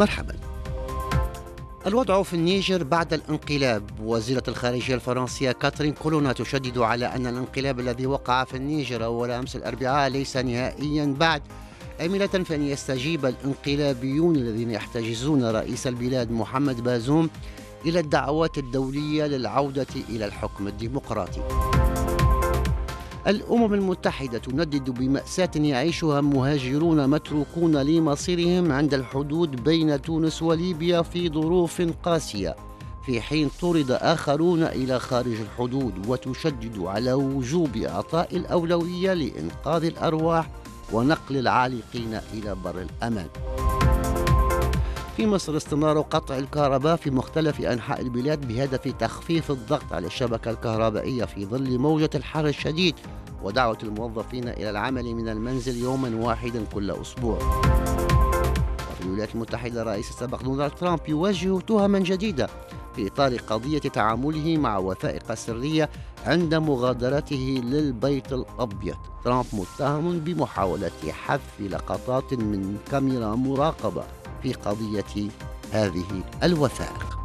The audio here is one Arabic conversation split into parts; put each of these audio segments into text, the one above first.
مرحبا. الوضع في النيجر بعد الانقلاب. وزيرة الخارجية الفرنسية كاترين كولونا تشدد على أن الانقلاب الذي وقع في النيجر أول أمس الأربعاء ليس نهائيا بعد آملة في أن يستجيب الانقلابيون الذين يحتجزون رئيس البلاد محمد بازوم إلى الدعوات الدولية للعودة إلى الحكم الديمقراطي. الأمم المتحدة تندد بمأساة يعيشها مهاجرون متروكون لمصيرهم عند الحدود بين تونس وليبيا في ظروف قاسية في حين طرد آخرون إلى خارج الحدود وتشدد على وجوب إعطاء الأولوية لإنقاذ الأرواح ونقل العالقين إلى بر الأمان. في مصر استمرار قطع الكهرباء في مختلف أنحاء البلاد بهدف تخفيف الضغط على الشبكة الكهربائية في ظل موجة الحر الشديد ودعوة الموظفين إلى العمل من المنزل يوما واحدا كل أسبوع. وفي الولايات المتحدة الرئيس السابق دونالد ترامب يواجه تهما جديدة في إطار قضية تعامله مع وثائق سرية عند مغادرته للبيت الأبيض. ترامب متهم بمحاولة حذف لقطات من كاميرا مراقبة. في قضية هذه الوثائق.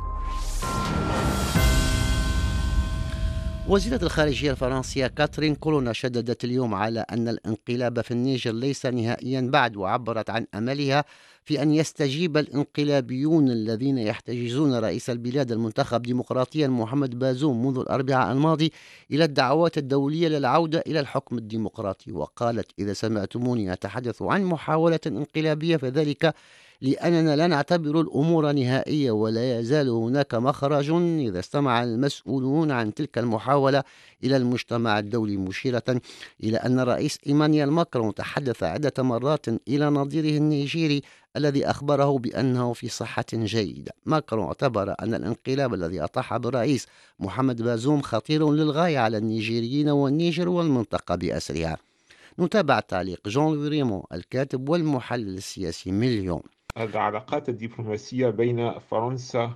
وزيرة الخارجية الفرنسية كاترين كولونا شددت اليوم على أن الانقلاب في النيجر ليس نهائيا بعد وعبرت عن أملها في أن يستجيب الانقلابيون الذين يحتجزون رئيس البلاد المنتخب ديمقراطيا محمد بازوم منذ الأربعاء الماضي إلى الدعوات الدولية للعودة إلى الحكم الديمقراطي. وقالت إذا سمعتموني أتحدث عن محاولة انقلابية فذلك لأننا لا نعتبر الأمور نهائية ولا يزال هناك مخرج إذا استمع المسؤولون عن تلك المحاولة إلى المجتمع الدولي مشيرة إلى أن الرئيس إيمانويل ماكرون تحدث عدة مرات إلى نظيره النيجيري الذي أخبره بأنه في صحة جيدة. ماكرون اعتبر أن الانقلاب الذي أطاح بالرئيس محمد بازوم خطير للغاية على النيجيريين والنيجر والمنطقة بأسرها نتابع تعليق جون لوي ريمون الكاتب والمحلل السياسي من اليوم العلاقات الدبلوماسية بين فرنسا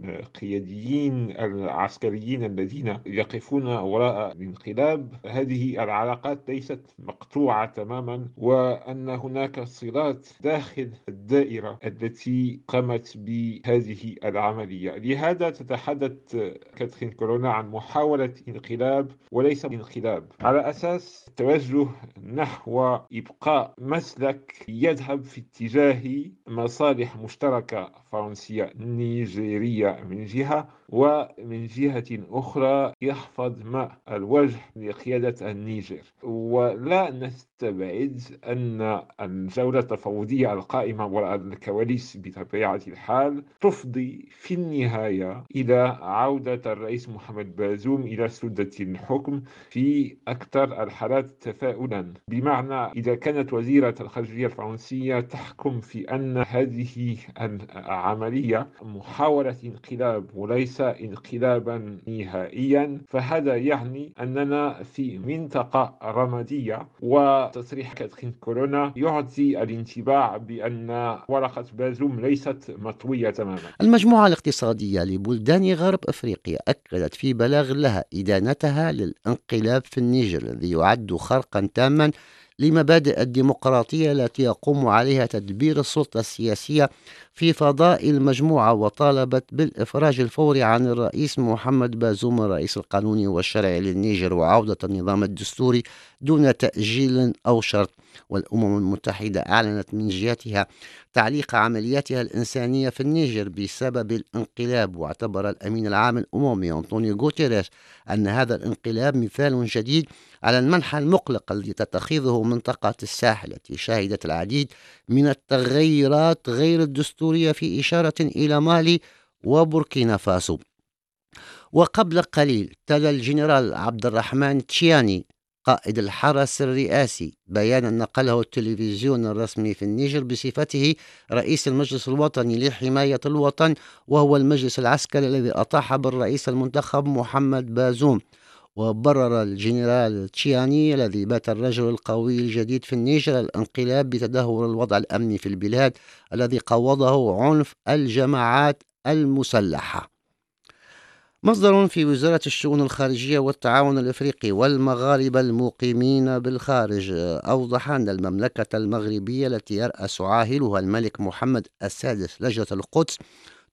والقياديين العسكريين الذين يقفون وراء الانقلاب. هذه العلاقات ليست مقطوعة تماما وأن هناك صلات داخل الدائرة التي قامت بهذه العملية. لهذا تتحدث كاترين كورونا عن محاولة انقلاب وليس انقلاب. على أساس توجه نحو إبقاء مسلك يذهب في اتجاه مصالح مشتركة فرنسية نيجيرية من جهة ومن جهة أخرى يحفظ ماء الوجه لقيادة النيجر. ولا نستبعد أن الجولة التفاوضية القائمة وراء الكواليس بطبيعة الحال تفضي في النهاية إلى عودة الرئيس محمد بازوم إلى سدة الحكم في أكثر الحالات تفاؤلا. بمعنى إذا كانت وزيرة الخارجية الفرنسية تحكم في أن هذه العملية محاولة انقلاب وليس انقلابا نهائيا فهذا يعني أننا في منطقة رمادية وتصريح كاترين كورونا يعطي الانطباع بأن ورقة بازوم ليست مطوية تماما. المجموعة الاقتصادية لبلدان غرب أفريقيا أكدت في بلاغ لها إدانتها للانقلاب في النيجر الذي يعد خرقا تاما لمبادئ الديمقراطية التي يقوم عليها تدبير السلطة السياسية في فضاء المجموعة وطالبت بالإفراج الفوري عن الرئيس محمد بازوم الرئيس القانوني والشرعي للنيجر وعودة النظام الدستوري دون تأجيل أو شرط والأمم المتحدة أعلنت من جهتها تعليق عملياتها الإنسانية في النيجر بسبب الانقلاب واعتبر الأمين العام الأممي أنطونيو غوتيريش أن هذا الانقلاب مثال جديد على المنحى المقلق الذي تتخذه منطقة الساحل التي شهدت العديد من التغيرات غير الدستورية في إشارة إلى مالي وبوركينا فاسو. وقبل قليل تلا الجنرال عبد الرحمن تشياني قائد الحرس الرئاسي. بيانا نقله التلفزيون الرسمي في النيجر بصفته رئيس المجلس الوطني لحماية الوطن وهو المجلس العسكري الذي أطاح بالرئيس المنتخب محمد بازوم. وبرر الجنرال تشياني الذي بات الرجل القوي الجديد في النيجر الانقلاب بتدهور الوضع الأمني في البلاد الذي قوضه عنف الجماعات المسلحة. مصدر في وزارة الشؤون الخارجية والتعاون الإفريقي والمغاربة المقيمين بالخارج. أوضح أن المملكة المغربية التي يرأس عاهلها الملك محمد السادس لجنة القدس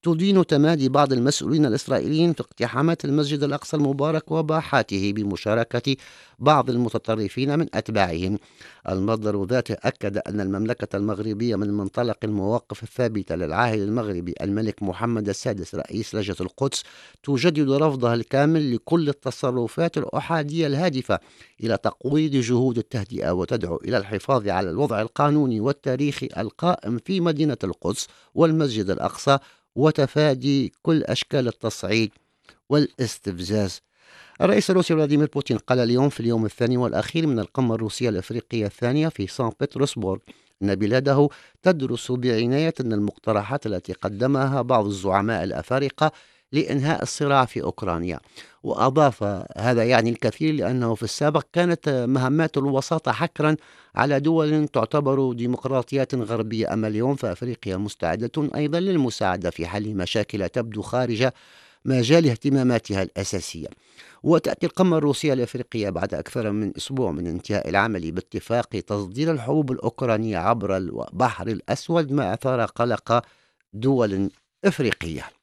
تدين تمادي بعض المسؤولين الإسرائيليين في اقتحامات المسجد الأقصى المبارك وباحاته بمشاركة بعض المتطرفين من أتباعهم. المصدر ذاته أكد أن المملكة المغربية من منطلق المواقف الثابتة للعاهل المغربي الملك محمد السادس رئيس لجنة القدس تجدد رفضها الكامل لكل التصرفات الأحادية الهادفة إلى تقويض جهود التهدئة وتدعو إلى الحفاظ على الوضع القانوني والتاريخي القائم في مدينة القدس والمسجد الأقصى وتفادي كل أشكال التصعيد والاستفزاز. الرئيس الروسي فلاديمير بوتين قال اليوم في اليوم الثاني والأخير من القمة الروسية الأفريقية الثانية في سان بطرسبورغ أن بلاده تدرس بعناية أن المقترحات التي قدمها بعض الزعماء الأفارقة لإنهاء الصراع في أوكرانيا. وأضاف هذا يعني الكثير لأنه في السابق كانت مهمات الوساطة حكرا على دول تعتبر ديمقراطيات غربية. أما اليوم فأفريقيا مستعدة أيضا للمساعدة في حل مشاكل تبدو خارج مجال اهتماماتها الأساسية. وتأتي القمة الروسية الأفريقية بعد أكثر من أسبوع من انتهاء العمل باتفاق تصدير الحبوب الأوكرانية عبر البحر الأسود ما أثار قلق دول إفريقية.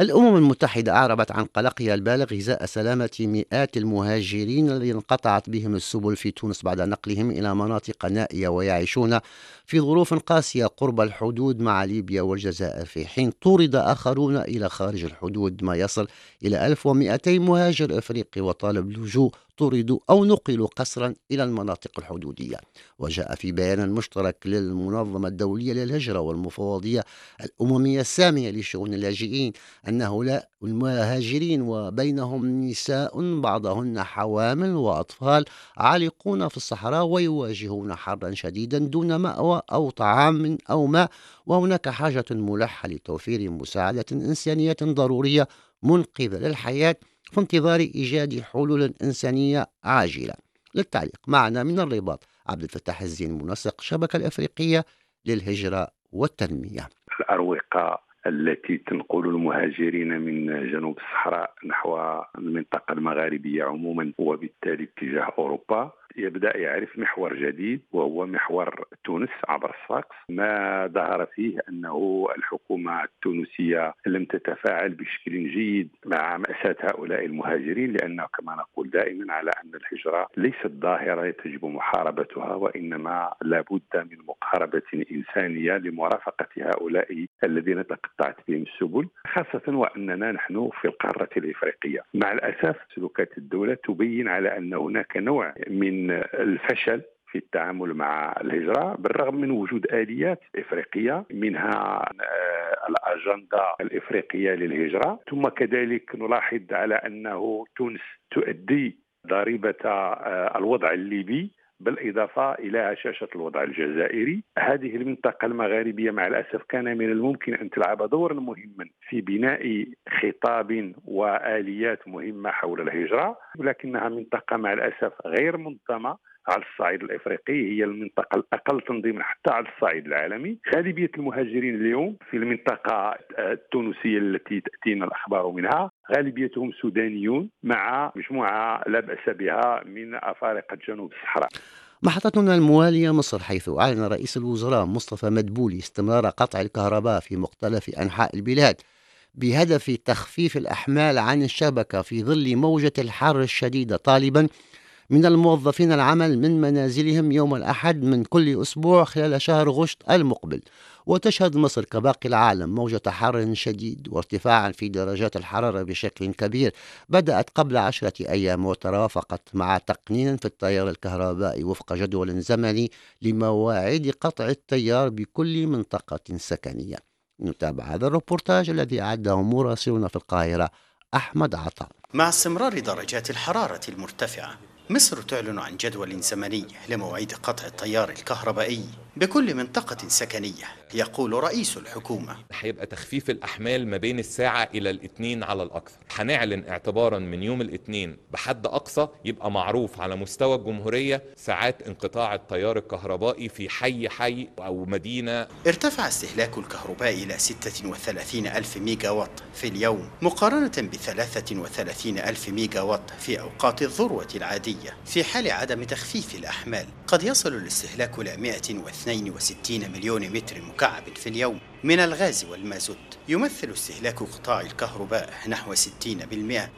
الأمم المتحدة أعربت عن قلقها البالغ إزاء سلامة مئات المهاجرين الذين انقطعت بهم السبل في تونس بعد نقلهم إلى مناطق نائية ويعيشون في ظروف قاسية قرب الحدود مع ليبيا والجزائر. في حين طورد آخرون إلى خارج الحدود ما يصل إلى 1200 مهاجر إفريقي وطالب لجوء طردوا أو نقلوا قسرا إلى المناطق الحدودية. وجاء في بيان مشترك للمنظمة الدولية للهجرة والمفوضية الأممية السامية لشؤون اللاجئين أن هؤلاء المهاجرين وبينهم نساء بعضهن حوامل وأطفال عالقون في الصحراء ويواجهون حرا شديدا دون مأوى أو طعام أو ماء. وهناك حاجة ملحة لتوفير مساعدة إنسانية ضرورية منقذة للحياة في انتظار إيجاد حلول إنسانية عاجلة. للتعليق معنا من الرباط عبد الفتاح الزين منسق الشبكة الأفريقية للهجرة والتنمية. الأروقة التي تنقل المهاجرين من جنوب الصحراء نحو المنطقة المغاربية عموما وبالتالي اتجاه أوروبا يبدأ يعرف محور جديد وهو محور تونس عبر الساقس. ما ظهر فيه أنه الحكومة التونسية لم تتفاعل بشكل جيد مع مأساة هؤلاء المهاجرين لأنه كما نقول دائما على أن الهجرة ليست ظاهرة يجب محاربتها وإنما لابد من مقاربة إنسانية لمرافقة هؤلاء الذين تقطعت بهم السبل خاصة وأننا نحن في القارة الإفريقية. مع الأسف سلوكات الدولة تبين على أن هناك نوع من الفشل في التعامل مع الهجرة بالرغم من وجود آليات إفريقية منها آه، الأجندة الإفريقية للهجرة. ثم كذلك نلاحظ على أنه تونس تؤدي ضريبة آه، الوضع الليبي بالإضافة إلى هشاشة الوضع الجزائري. هذه المنطقة المغاربية مع الأسف كان من الممكن أن تلعب دورا مهما في بناء خطاب وآليات مهمة حول الهجرة ولكنها منطقة مع الأسف غير منظمة. على الصعيد الإفريقي هي المنطقة الأقل تنظيما حتى على الصعيد العالمي. غالبية المهاجرين اليوم في المنطقة التونسية التي تأتينا الأخبار منها غالبيتهم سودانيون مع مجموعة لا بأس بها من أفارقة جنوب الصحراء. محطتنا الموالية مصر حيث أعلن رئيس الوزراء مصطفى مدبولي استمرار قطع الكهرباء في مختلف أنحاء البلاد بهدف تخفيف الأحمال عن الشبكة في ظل موجة الحر الشديدة طالبا من الموظفين العمل من منازلهم يوم الأحد من كل أسبوع خلال شهر غشت المقبل وتشهد مصر كباقي العالم موجة حر شديد وارتفاعا في درجات الحرارة بشكل كبير بدأت قبل عشرة أيام وترافقت مع تقنين في التيار الكهربائي وفق جدول زمني لمواعيد قطع التيار بكل منطقة سكنية. نتابع هذا الروبورتاج الذي أعده مراسلنا في القاهرة أحمد عطا. مع استمرار درجات الحرارة المرتفعة مصر تعلن عن جدول زمني لموعد قطع التيار الكهربائي. بكل منطقة سكنية يقول رئيس الحكومة. هيبقى تخفيف الأحمال ما بين الساعة إلى الاثنين على الأكثر هنعلن اعتبارا من يوم الاثنين بحد أقصى يبقى معروف على مستوى الجمهورية ساعات انقطاع التيار الكهربائي في حي حي أو مدينة. ارتفع استهلاك الكهرباء إلى 36 ألف ميجا وات في اليوم مقارنة ب 33 ألف ميجا وات في أوقات الذروة العادية في حال عدم تخفيف الأحمال. قد يصل الاستهلاك إلى 162 مليون متر مكعب في اليوم من الغاز والمازوت. يمثل استهلاك قطاع الكهرباء نحو 60%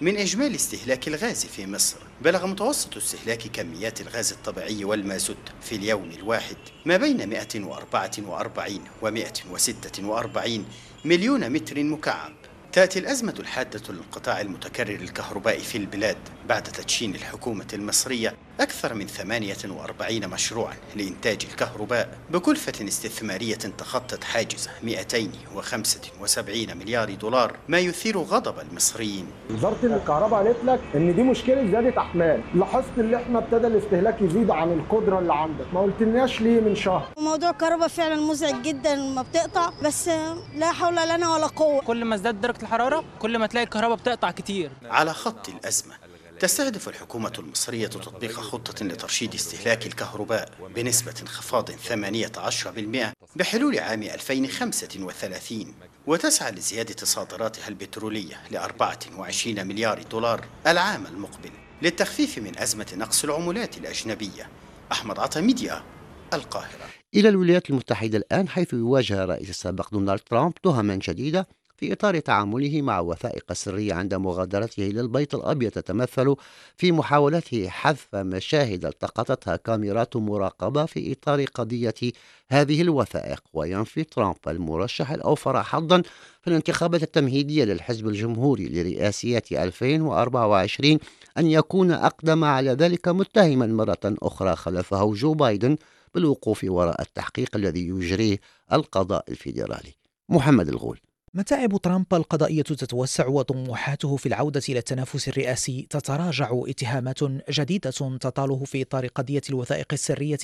من إجمالي استهلاك الغاز في مصر. بلغ متوسط استهلاك كميات الغاز الطبيعي والمازوت في اليوم الواحد ما بين 144 و 146 مليون متر مكعب. تأتي الأزمة الحادة للقطاع المتكرر الكهربائي في البلاد. بعد تدشين الحكومة المصرية أكثر من 48 مشروعا لإنتاج الكهرباء بكلفة استثمارية تخطت حاجز 275 مليار دولار ما يثير غضب المصريين. وزارة الكهرباء قالت لك إن دي مشكلة زياده أحمال. لاحظت إن إحنا ابتدى الاستهلاك يزيد عن القدرة اللي عندك. ما قلتلناش ليه من شهر؟ موضوع الكهرباء فعلا مزعج جدا لما بتقطع بس لا حول لنا ولا قوة. كل ما ازداد درجة الحرارة كل ما تلاقي الكهرباء بتقطع كتير. على خط الأزمة تستهدف الحكومة المصرية تطبيق خطة لترشيد استهلاك الكهرباء بنسبة انخفاض 18% بحلول عام 2035 وتسعى لزيادة صادراتها البترولية ل 24 مليار دولار العام المقبل للتخفيف من أزمة نقص العملات الأجنبية. أحمد عطا ميديا القاهرة. إلى الولايات المتحدة الآن حيث يواجه الرئيس السابق دونالد ترامب تهما جديدة في إطار تعامله مع وثائق سرية عند مغادرته إلى البيت الأبيض تتمثل في محاولته حذف مشاهد التقطتها كاميرات مراقبة في إطار قضية هذه الوثائق. وينفي ترامب المرشح الأوفر حظا في الانتخابات التمهيدية للحزب الجمهوري لرئاسية 2024 أن يكون أقدم على ذلك متهما مرة أخرى خلفه جو بايدن بالوقوف وراء التحقيق الذي يجريه القضاء الفيدرالي. محمد الغول. متاعب ترامب القضائية تتوسع وطموحاته في العودة إلى التنافس الرئاسي تتراجع اتهامات جديدة تطاله في إطار قضية الوثائق السرية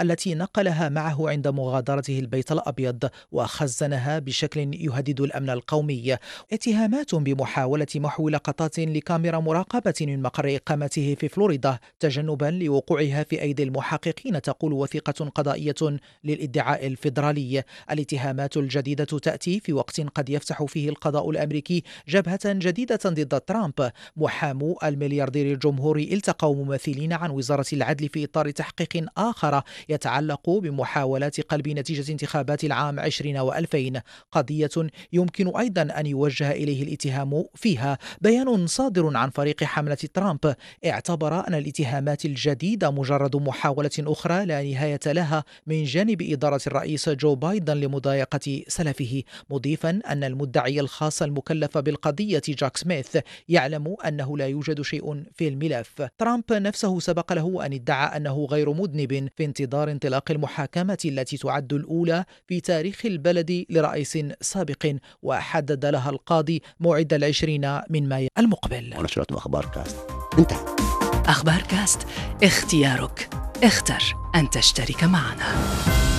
التي نقلها معه عند مغادرته البيت الأبيض وخزنها بشكل يهدد الأمن القومي. اتهامات بمحاولة محو لقطات لكاميرا مراقبة من مقر إقامته في فلوريدا تجنبا لوقوعها في أيدي المحققين تقول وثيقة قضائية للإدعاء الفيدرالي. الاتهامات الجديدة تأتي في وقت قد يفتح فيه القضاء الأمريكي جبهة جديدة ضد ترامب. محامو الملياردير الجمهوري التقوا ممثلين عن وزارة العدل في إطار تحقيق آخر يتعلق بمحاولات قلب نتيجة انتخابات العام 20 و2000 قضية يمكن أيضا أن يوجه إليه الاتهام فيها. بيان صادر عن فريق حملة ترامب. اعتبر أن الاتهامات الجديدة مجرد محاولة أخرى لا نهاية لها من جانب إدارة الرئيس جو بايدن لمضايقة سلفه مضيفا أن المدعي الخاص المكلف بالقضية جاك سميث يعلم أنه لا يوجد شيء في الملف. ترامب نفسه سبق له أن ادعى أنه غير مذنب في انتظار انطلاق المحاكمة التي تعد الأولى في تاريخ البلد لرئيس سابق وحدد لها القاضي موعد العشرين من مايو المقبل. ونشرة أخبار كاست. انتهى. أخبار كاست اختيارك. اختر أن تشترك معنا.